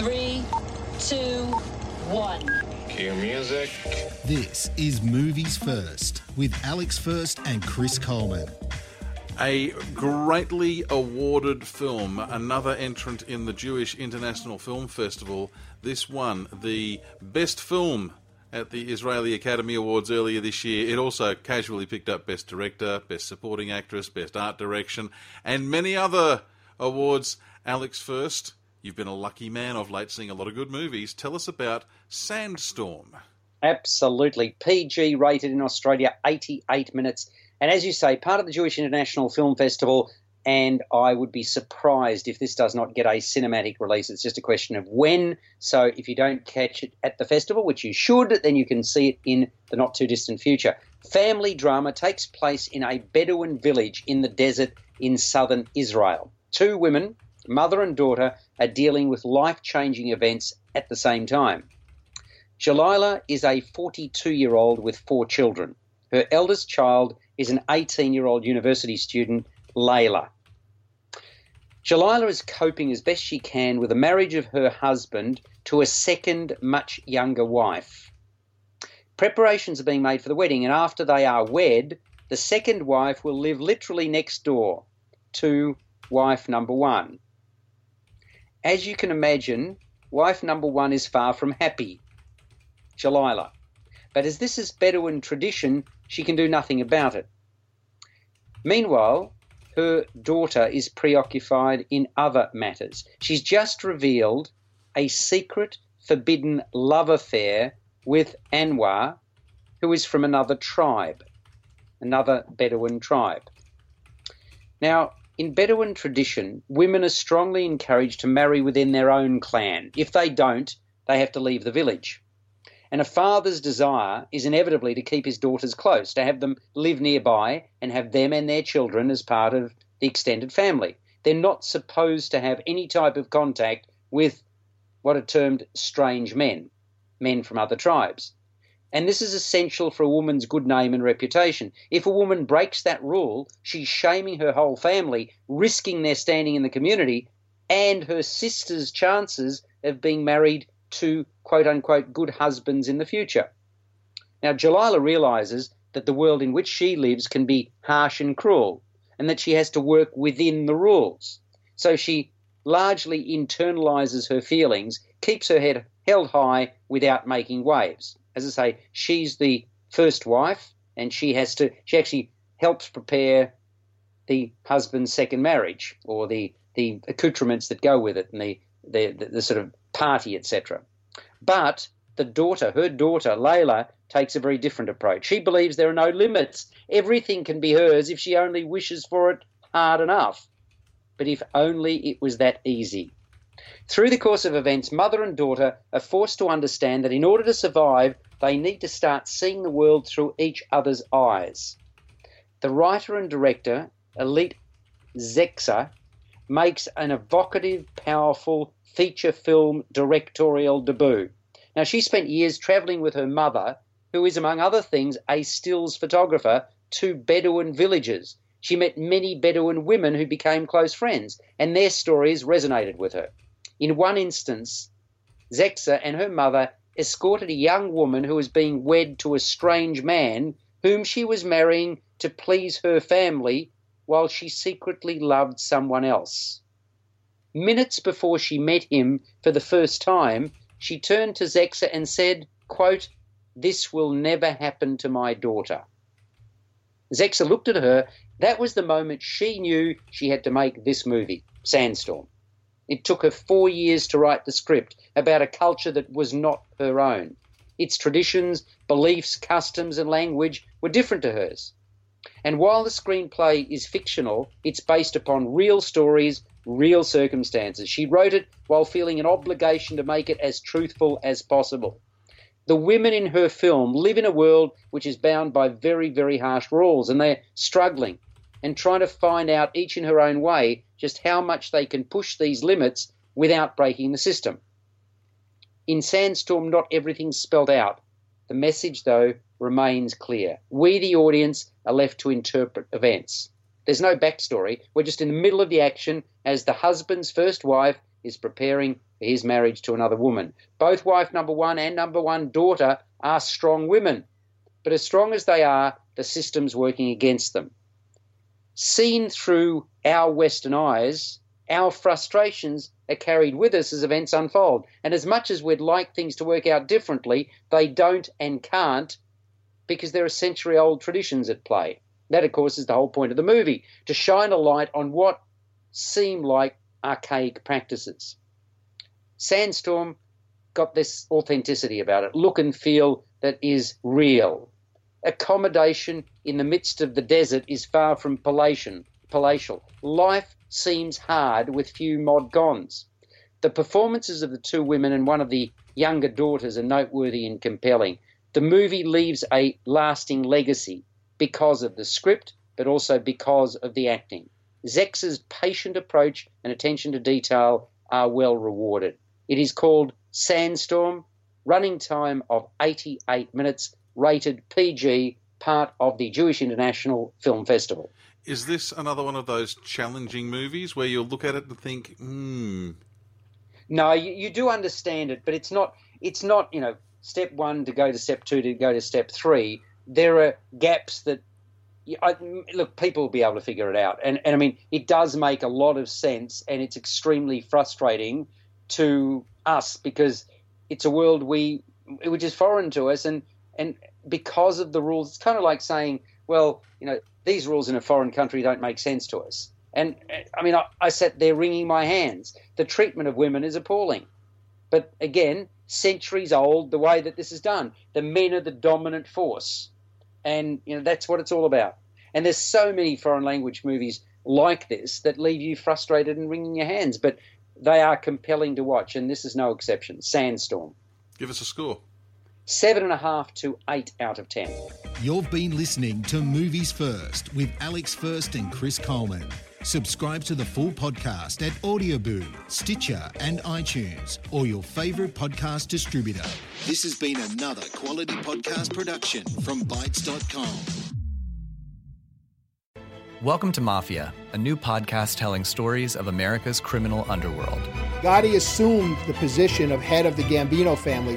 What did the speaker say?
Five, four, three, two, one. Cue music. This is Movies First with Alex First and Chris Coleman. A greatly awarded film, another entrant in the Jewish International Film Festival. This won the best film at the Israeli Academy Awards earlier this year. It also casually picked up Best Director, Best Supporting Actress, Best Art Direction, and many other awards. Alex First, you've been a lucky man of late seeing a lot of good movies. Tell us about Sandstorm. Absolutely. PG rated in Australia, 88 minutes. And as you say, part of the Jewish International Film Festival, and I would be surprised if this does not get a cinematic release. It's just a question of when. So if you don't catch it at the festival, which you should, then you can see it in the not too distant future. Family drama takes place in a Bedouin village in the desert in southern Israel. Two women, mother and daughter, are dealing with life changing events at the same time. Jalila is a 42 year old with four children. Her eldest child is an 18 year old university student, Layla. Jalila is coping as best she can with the marriage of her husband to a second, much younger wife. Preparations are being made for the wedding, and after they are wed, the second wife will live literally next door to wife number one. As you can imagine, wife number one is far from happy, Jalila. But as this is Bedouin tradition, she can do nothing about it. Meanwhile, her daughter is preoccupied in other matters. She's just revealed a secret, forbidden love affair with Anwar, who is from another tribe, another Bedouin tribe. Now, in Bedouin tradition, women are strongly encouraged to marry within their own clan. If they don't, they have to leave the village. And a father's desire is inevitably to keep his daughters close, to have them live nearby and have them and their children as part of the extended family. They're not supposed to have any type of contact with what are termed strange men, men from other tribes. And this is essential for a woman's good name and reputation. If a woman breaks that rule, she's shaming her whole family, risking their standing in the community and her sister's chances of being married to quote unquote good husbands in the future. Now, Jalila realizes that the world in which she lives can be harsh and cruel, and that she has to work within the rules. So she largely internalizes her feelings, keeps her head held high without making waves. As I say, she's the first wife, and she has to, she actually helps prepare the husband's second marriage or the, the accoutrements that go with it and the, the, the, the sort of party, etc. But the daughter, her daughter, Layla, takes a very different approach. She believes there are no limits. Everything can be hers if she only wishes for it hard enough. But if only it was that easy. Through the course of events, mother and daughter are forced to understand that in order to survive, they need to start seeing the world through each other's eyes. The writer and director, Elite Zexer, makes an evocative, powerful feature film directorial debut. Now, she spent years traveling with her mother, who is, among other things, a stills photographer, to Bedouin villages. She met many Bedouin women who became close friends, and their stories resonated with her. In one instance, Zexer and her mother escorted a young woman who was being wed to a strange man whom she was marrying to please her family while she secretly loved someone else. Minutes before she met him for the first time, she turned to Zexer and said, quote, This will never happen to my daughter. Zexer looked at her. That was the moment she knew she had to make this movie, Sandstorm. It took her four years to write the script about a culture that was not her own. Its traditions, beliefs, customs, and language were different to hers. And while the screenplay is fictional, it's based upon real stories real circumstances. She wrote it while feeling an obligation to make it as truthful as possible. The women in her film live in a world which is bound by very, very harsh rules, and they're struggling and trying to find out each in her own way just how much they can push these limits without breaking the system. In Sandstorm, not everything's spelled out. The message, though, remains clear. We, the audience, are left to interpret events. There's no backstory. We're just in the middle of the action as the husband's first wife is preparing for his marriage to another woman. Both wife number one and number one daughter are strong women. But as strong as they are, the system's working against them. Seen through our Western eyes, our frustrations are carried with us as events unfold. And as much as we'd like things to work out differently, they don't and can't because there are century old traditions at play. That, of course, is the whole point of the movie to shine a light on what seem like archaic practices. Sandstorm got this authenticity about it, look and feel that is real. Accommodation in the midst of the desert is far from palatial. palatial. Life seems hard with few mod cons. The performances of the two women and one of the younger daughters are noteworthy and compelling. The movie leaves a lasting legacy because of the script, but also because of the acting. Zex's patient approach and attention to detail are well rewarded. It is called Sandstorm, running time of 88 minutes, rated PG, part of the Jewish International Film Festival. Is this another one of those challenging movies where you'll look at it and think, hmm? No, you, you do understand it, but it's not. It's not. You know, step one to go to step two to go to step three. There are gaps that. I, look, people will be able to figure it out, and and I mean, it does make a lot of sense, and it's extremely frustrating to us because it's a world we which is foreign to us, and and because of the rules, it's kind of like saying, well, you know, these rules in a foreign country don't make sense to us. And uh, I mean, I, I sat there wringing my hands. The treatment of women is appalling. But again, centuries old, the way that this is done. The men are the dominant force. And, you know, that's what it's all about. And there's so many foreign language movies like this that leave you frustrated and wringing your hands. But they are compelling to watch, and this is no exception. Sandstorm. Give us a score. Seven and a half to eight out of ten. You've been listening to Movies First with Alex First and Chris Coleman. Subscribe to the full podcast at Audioboo, Stitcher, and iTunes, or your favourite podcast distributor. This has been another quality podcast production from Bytes.com. Welcome to Mafia, a new podcast telling stories of America's criminal underworld. Gotti assumed the position of head of the Gambino family.